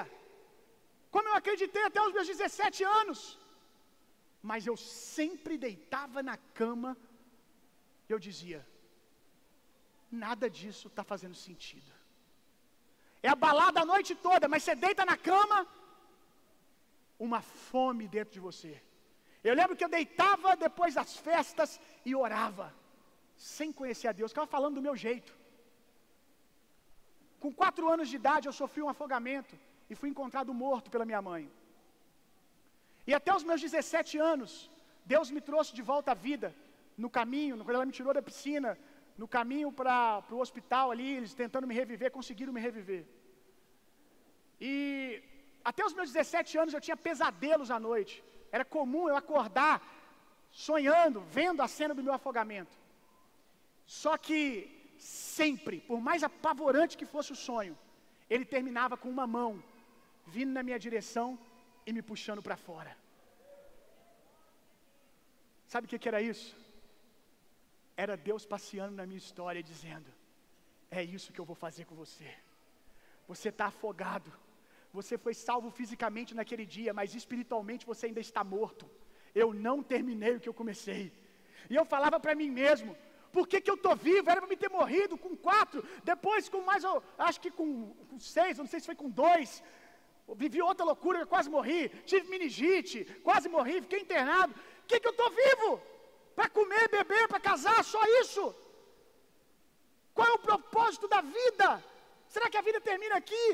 como eu acreditei até os meus 17 anos. Mas eu sempre deitava na cama, eu dizia: nada disso está fazendo sentido. É a balada a noite toda, mas você deita na cama, uma fome dentro de você. Eu lembro que eu deitava depois das festas e orava, sem conhecer a Deus, ficava falando do meu jeito. Com quatro anos de idade eu sofri um afogamento e fui encontrado morto pela minha mãe. E até os meus 17 anos, Deus me trouxe de volta à vida, no caminho, quando ela me tirou da piscina, no caminho para o hospital ali, eles tentando me reviver, conseguiram me reviver. E até os meus 17 anos eu tinha pesadelos à noite. Era comum eu acordar sonhando, vendo a cena do meu afogamento. Só que sempre, por mais apavorante que fosse o sonho, ele terminava com uma mão vindo na minha direção e me puxando para fora. Sabe o que, que era isso? Era Deus passeando na minha história, dizendo: É isso que eu vou fazer com você. Você está afogado. Você foi salvo fisicamente naquele dia, mas espiritualmente você ainda está morto. Eu não terminei o que eu comecei. E eu falava para mim mesmo: por que, que eu estou vivo? Era para me ter morrido com quatro, depois com mais, acho que com, com seis, não sei se foi com dois. Vivi outra loucura, quase morri. Tive meningite, quase morri, fiquei internado. O que, que eu estou vivo? Para comer, beber, para casar, só isso? Qual é o propósito da vida? Será que a vida termina aqui?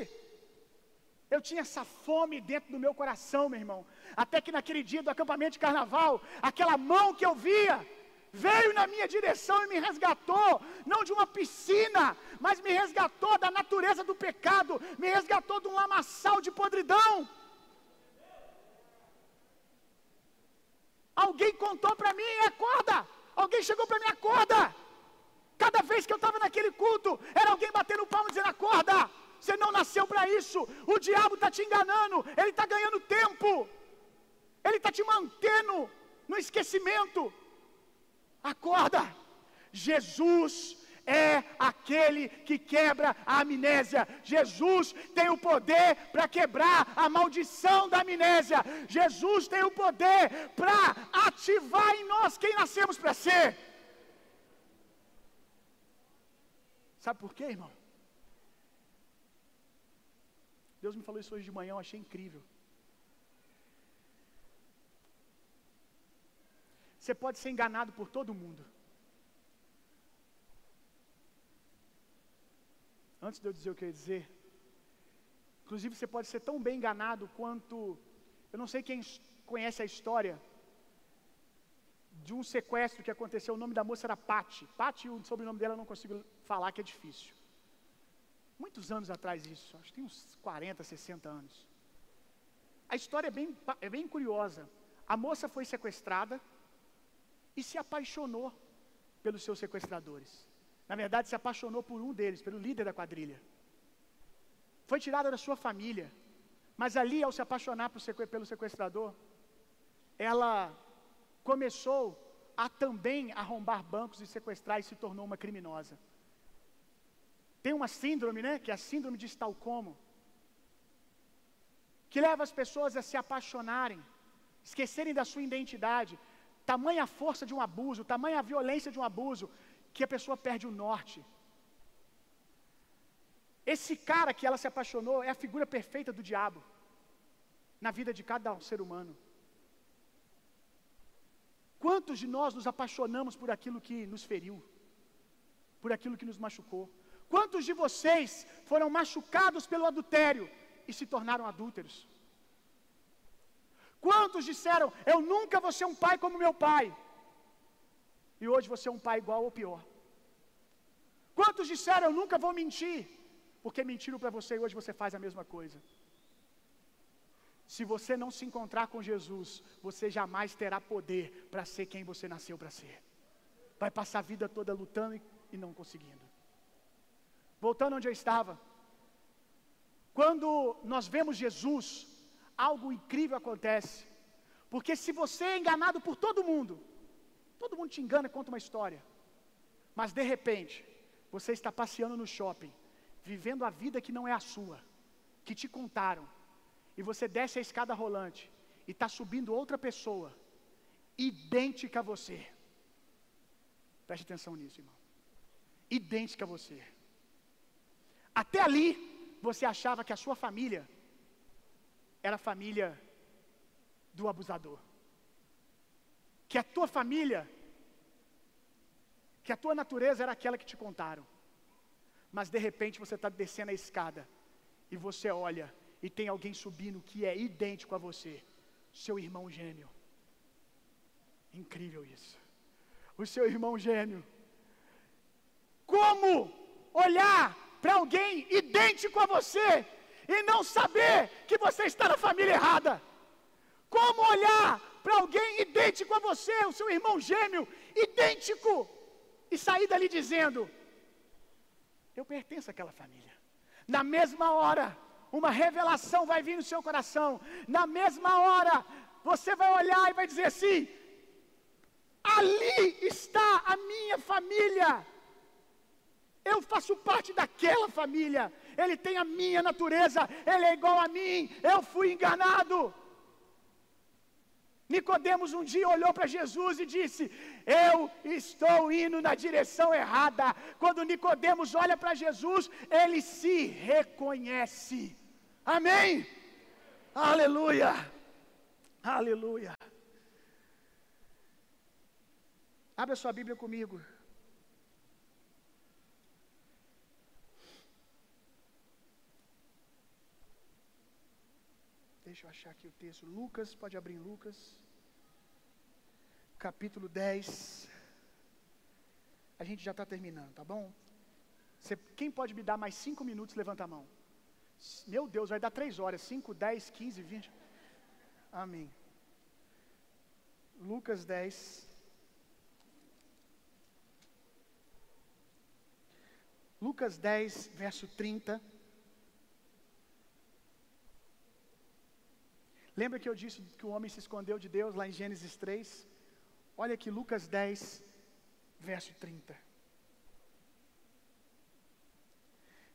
Eu tinha essa fome dentro do meu coração, meu irmão. Até que naquele dia do acampamento de carnaval, aquela mão que eu via, veio na minha direção e me resgatou, não de uma piscina, mas me resgatou da natureza do pecado, me resgatou de um lamaçal de podridão. Alguém contou para mim, acorda! Alguém chegou para mim, acorda! Cada vez que eu estava naquele culto, era alguém batendo palmo dizendo: acorda! Você não nasceu para isso. O diabo está te enganando. Ele está ganhando tempo. Ele está te mantendo no esquecimento. Acorda! Jesus é aquele que quebra a amnésia. Jesus tem o poder para quebrar a maldição da amnésia. Jesus tem o poder para ativar em nós quem nascemos para ser. Sabe por quê, irmão? Deus me falou isso hoje de manhã, eu achei incrível. Você pode ser enganado por todo mundo. Antes de eu dizer o que eu ia dizer, inclusive você pode ser tão bem enganado quanto. Eu não sei quem conhece a história de um sequestro que aconteceu. O nome da moça era Patti. Patti, o sobrenome dela eu não consigo falar, que é difícil. Muitos anos atrás isso, acho que tem uns 40, 60 anos. A história é bem, é bem curiosa. A moça foi sequestrada e se apaixonou pelos seus sequestradores. Na verdade, se apaixonou por um deles, pelo líder da quadrilha. Foi tirada da sua família. Mas ali, ao se apaixonar pelo sequestrador, ela começou a também arrombar bancos e sequestrar e se tornou uma criminosa. Tem uma síndrome, né? Que é a síndrome de Estocolmo, que leva as pessoas a se apaixonarem, esquecerem da sua identidade, tamanha força de um abuso, tamanha violência de um abuso, que a pessoa perde o norte. Esse cara que ela se apaixonou é a figura perfeita do diabo na vida de cada ser humano. Quantos de nós nos apaixonamos por aquilo que nos feriu, por aquilo que nos machucou? Quantos de vocês foram machucados pelo adultério e se tornaram adúlteros? Quantos disseram, eu nunca vou ser um pai como meu pai? E hoje você é um pai igual ou pior. Quantos disseram, eu nunca vou mentir? Porque mentiram para você e hoje você faz a mesma coisa. Se você não se encontrar com Jesus, você jamais terá poder para ser quem você nasceu para ser. Vai passar a vida toda lutando e, não conseguindo. Voltando onde eu estava. Quando nós vemos Jesus, algo incrível acontece. Porque se você é enganado por todo mundo, todo mundo te engana conta uma história. Mas de repente, você está passeando no shopping, vivendo a vida que não é a sua, que te contaram, e você desce a escada rolante e está subindo outra pessoa, idêntica a você. Preste atenção nisso, irmão. Idêntica a você. Até ali, você achava que a sua família era a família do abusador. Que a tua família, que a tua natureza era aquela que te contaram. Mas de repente você está descendo a escada e você olha e tem alguém subindo que é idêntico a você, seu irmão gêmeo. Incrível isso. O seu irmão gêmeo. Como olhar para alguém idêntico a você e não saber que você está na família errada? Como olhar para alguém idêntico a você, o seu irmão gêmeo, idêntico, e sair dali dizendo: Eu pertenço àquela família. Na mesma hora, uma revelação vai vir no seu coração. Na mesma hora, você vai olhar e vai dizer assim: ali está a minha família. Eu faço parte daquela família. Ele tem a minha natureza, ele é igual a mim. Eu fui enganado. Nicodemos um dia olhou para Jesus e disse: Eu estou indo na direção errada. Quando Nicodemos olha para Jesus, ele se reconhece. Amém? Aleluia! Aleluia! Abra sua Bíblia comigo. Deixa eu achar aqui o texto. Lucas, pode abrir em Lucas. Capítulo 10. A gente já está terminando, tá bom? Você, quem pode me dar mais cinco minutos, levanta a mão. Meu Deus, vai dar três horas. 5, 10, 15, 20. Amém. Lucas 10. Lucas 10, verso 30. Lembra que eu disse que o homem se escondeu de Deus lá em Gênesis 3? Olha aqui Lucas 10, verso 30.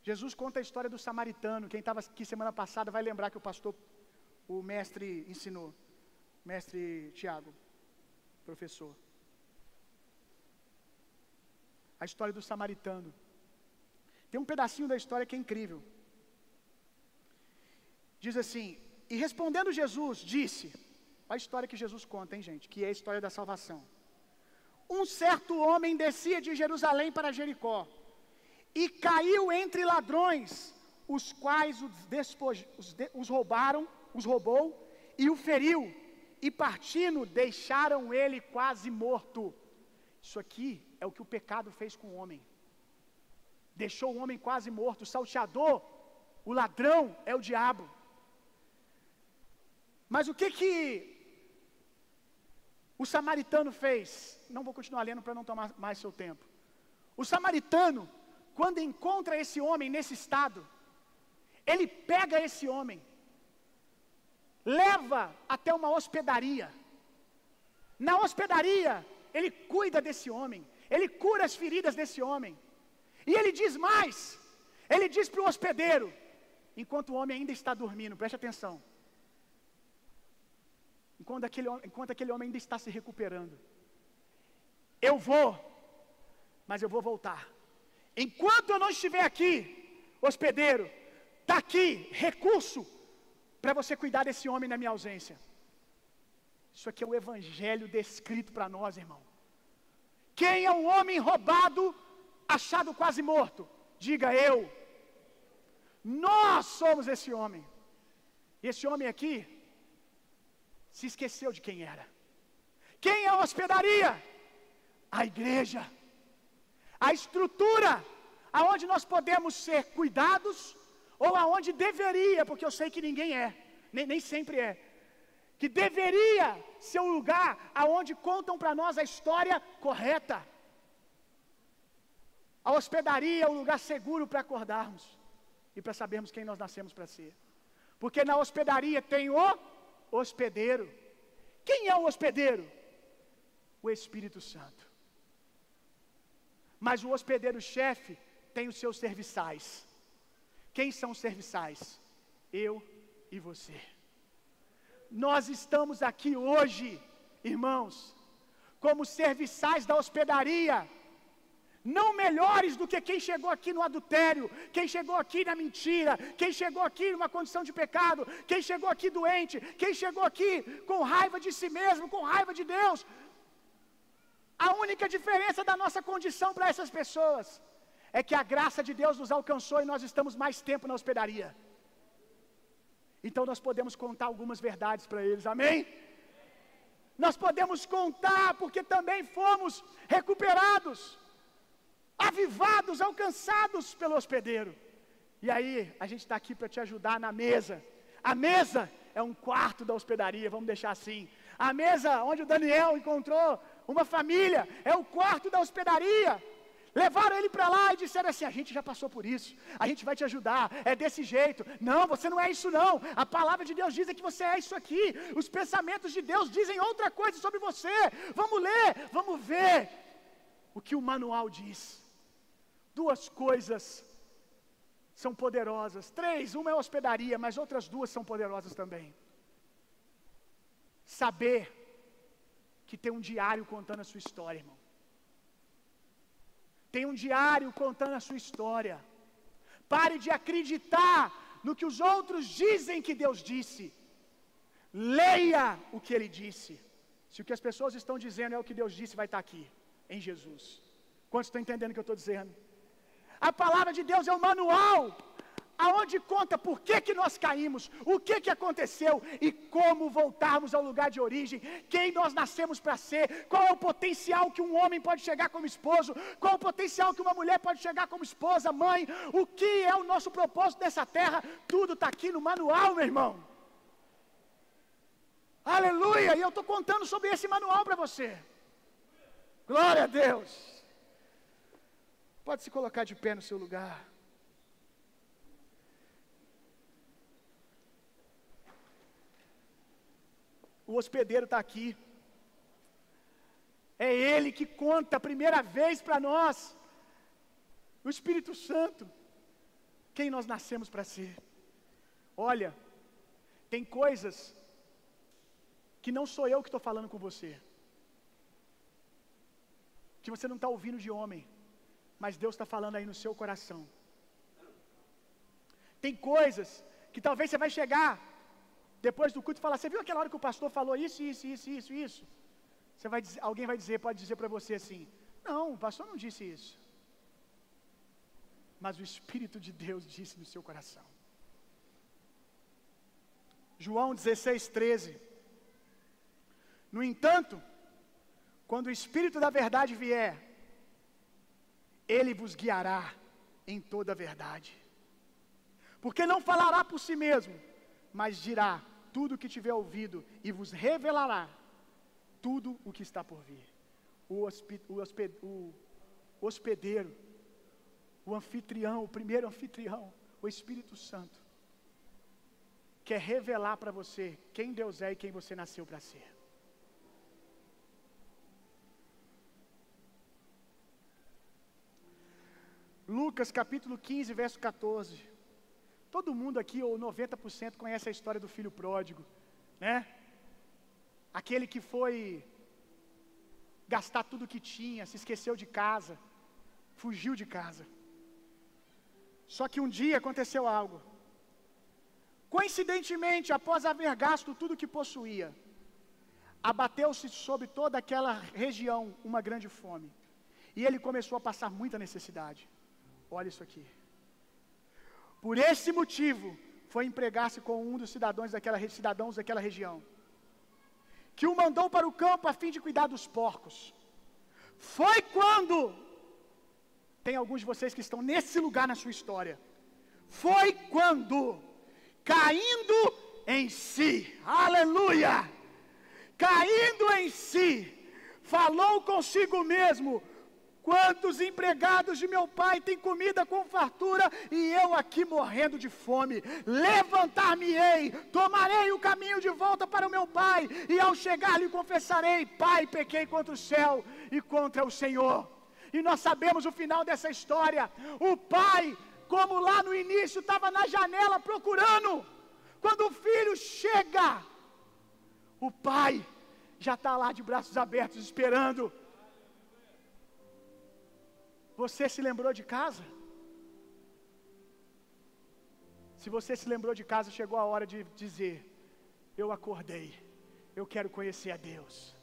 Jesus conta a história do samaritano. Quem estava aqui semana passada vai lembrar que o pastor, o mestre ensinou. Mestre Tiago, professor. A história do samaritano. Tem um pedacinho da história que é incrível. Diz assim: e respondendo Jesus, disse: a história que Jesus conta, hein, gente? Que é a história da salvação. Um certo homem descia de Jerusalém para Jericó e caiu entre ladrões, os quais os, despoj... os, de... os roubaram, os roubou e o feriu, e partindo deixaram ele quase morto. Isso aqui é o que o pecado fez com o homem. Deixou o homem quase morto. O salteador, o ladrão é o diabo. Mas o que que o samaritano fez? Não vou continuar lendo para não tomar mais seu tempo. O samaritano, quando encontra esse homem nesse estado, ele pega esse homem, leva até uma hospedaria. Na hospedaria, ele cuida desse homem, ele cura as feridas desse homem. E ele diz mais: ele diz para o hospedeiro, enquanto o homem ainda está dormindo, preste atenção. Enquanto aquele, enquanto aquele homem ainda está se recuperando. Eu vou, mas eu vou voltar. Enquanto eu não estiver aqui, hospedeiro, está aqui recurso para você cuidar desse homem na minha ausência. Isso aqui é o evangelho descrito para nós, irmão. Quem é um homem roubado, achado quase morto? Diga eu. Nós somos esse homem. Esse homem aqui se esqueceu de quem era. Quem é a hospedaria? A igreja. A estrutura aonde nós podemos ser cuidados ou aonde deveria, porque eu sei que ninguém é, nem, nem sempre é. Que deveria ser o lugar aonde contam para nós a história correta. A hospedaria é um lugar seguro para acordarmos e para sabermos quem nós nascemos para ser. Porque na hospedaria tem o hospedeiro. Quem é o hospedeiro? O Espírito Santo. Mas o hospedeiro-chefe tem os seus serviçais. Quem são os serviçais? Eu e você. Nós estamos aqui hoje, irmãos, como serviçais da hospedaria não melhores do que quem chegou aqui no adultério, quem chegou aqui na mentira, quem chegou aqui numa condição de pecado, quem chegou aqui doente, quem chegou aqui com raiva de si mesmo, com raiva de Deus. A única diferença da nossa condição para essas pessoas é que a graça de Deus nos alcançou e nós estamos mais tempo na hospedaria. Então nós podemos contar algumas verdades para eles, amém? Nós podemos contar porque também fomos recuperados avivados, alcançados pelo hospedeiro. E aí, a gente está aqui para te ajudar na mesa. A mesa é um quarto da hospedaria, vamos deixar assim. A mesa onde o Daniel encontrou uma família é o quarto da hospedaria. Levaram ele para lá e disseram assim: a gente já passou por isso, a gente vai te ajudar, é desse jeito. Não, você não é isso, não. A palavra de Deus diz que você é isso aqui. Os pensamentos de Deus dizem outra coisa sobre você. Vamos ler, vamos ver o que o manual diz. Duas coisas são poderosas. Três, uma é hospedaria, mas outras duas são poderosas também. Saber que tem um diário contando a sua história, irmão. Tem um diário contando a sua história. Pare de acreditar no que os outros dizem que Deus disse. Leia o que ele disse. Se o que as pessoas estão dizendo é o que Deus disse, vai estar aqui, em Jesus. Quantos estão entendendo o que eu estou dizendo? A palavra de Deus é o manual aonde conta por que, que nós caímos, o que, que aconteceu e como voltarmos ao lugar de origem, quem nós nascemos para ser, qual é o potencial que um homem pode chegar como esposo, qual é o potencial que uma mulher pode chegar como esposa, mãe, o que é o nosso propósito nessa terra, tudo está aqui no manual, meu irmão. Aleluia! E eu estou contando sobre esse manual para você. Glória a Deus. Pode se colocar de pé no seu lugar. O hospedeiro está aqui. É ele que conta a primeira vez para nós. O Espírito Santo. Quem nós nascemos para ser. Olha, tem coisas que não sou eu que estou falando com você. Que você não está ouvindo de homem mas Deus está falando aí no seu coração. Tem coisas que talvez você vai chegar depois do culto e falar: Você viu aquela hora que o pastor falou isso, isso, isso, isso, isso? Você vai dizer, alguém vai dizer, pode dizer para você assim: Não, o pastor não disse isso. Mas o Espírito de Deus disse no seu coração. João 16, 13. No entanto, quando o Espírito da verdade vier, ele vos guiará em toda a verdade. Porque não falará por si mesmo, mas dirá tudo o que tiver ouvido e vos revelará tudo o que está por vir. O, o, o hospedeiro, o anfitrião, o primeiro anfitrião, o Espírito Santo, quer revelar para você quem Deus é e quem você nasceu para ser. Lucas capítulo 15, verso 14. Todo mundo aqui, ou 90%, conhece a história do filho pródigo, né? aquele que foi gastar tudo que tinha, se esqueceu de casa, fugiu de casa. Só que um dia aconteceu algo. Coincidentemente, após haver gasto tudo que possuía, abateu-se sobre toda aquela região uma grande fome. E ele começou a passar muita necessidade. Olha isso aqui. Por esse motivo, foi empregar-se com um dos cidadãos daquela, cidadãos daquela região, que o mandou para o campo a fim de cuidar dos porcos. Foi quando, tem alguns de vocês que estão nesse lugar na sua história, foi quando, caindo em si, aleluia, caindo em si, falou consigo mesmo: Quantos empregados de meu pai têm comida com fartura e eu aqui morrendo de fome? Levantar-me-ei, tomarei o caminho de volta para o meu pai, e ao chegar lhe confessarei: Pai, pequei contra o céu e contra o Senhor. E nós sabemos o final dessa história. O pai, como lá no início, estava na janela procurando. Quando o filho chega, o pai já está lá de braços abertos esperando. Você se lembrou de casa? Se você se lembrou de casa, chegou a hora de dizer: Eu acordei, eu quero conhecer a Deus,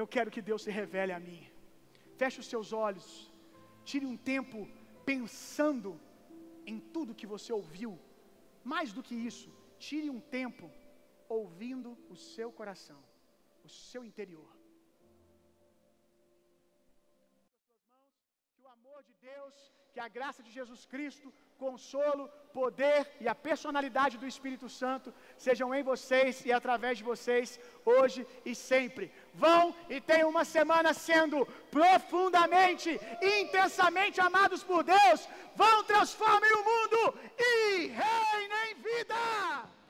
eu quero que Deus se revele a mim. Feche os seus olhos, tire um tempo pensando em tudo que você ouviu. Mais do que isso, tire um tempo ouvindo o seu coração, o seu interior. que a graça de Jesus Cristo, consolo, poder e a personalidade do Espírito Santo sejam em vocês e através de vocês hoje e sempre. Vão e tenham uma semana sendo profundamente, intensamente amados por Deus. Vão, transformem o mundo e reinem vida.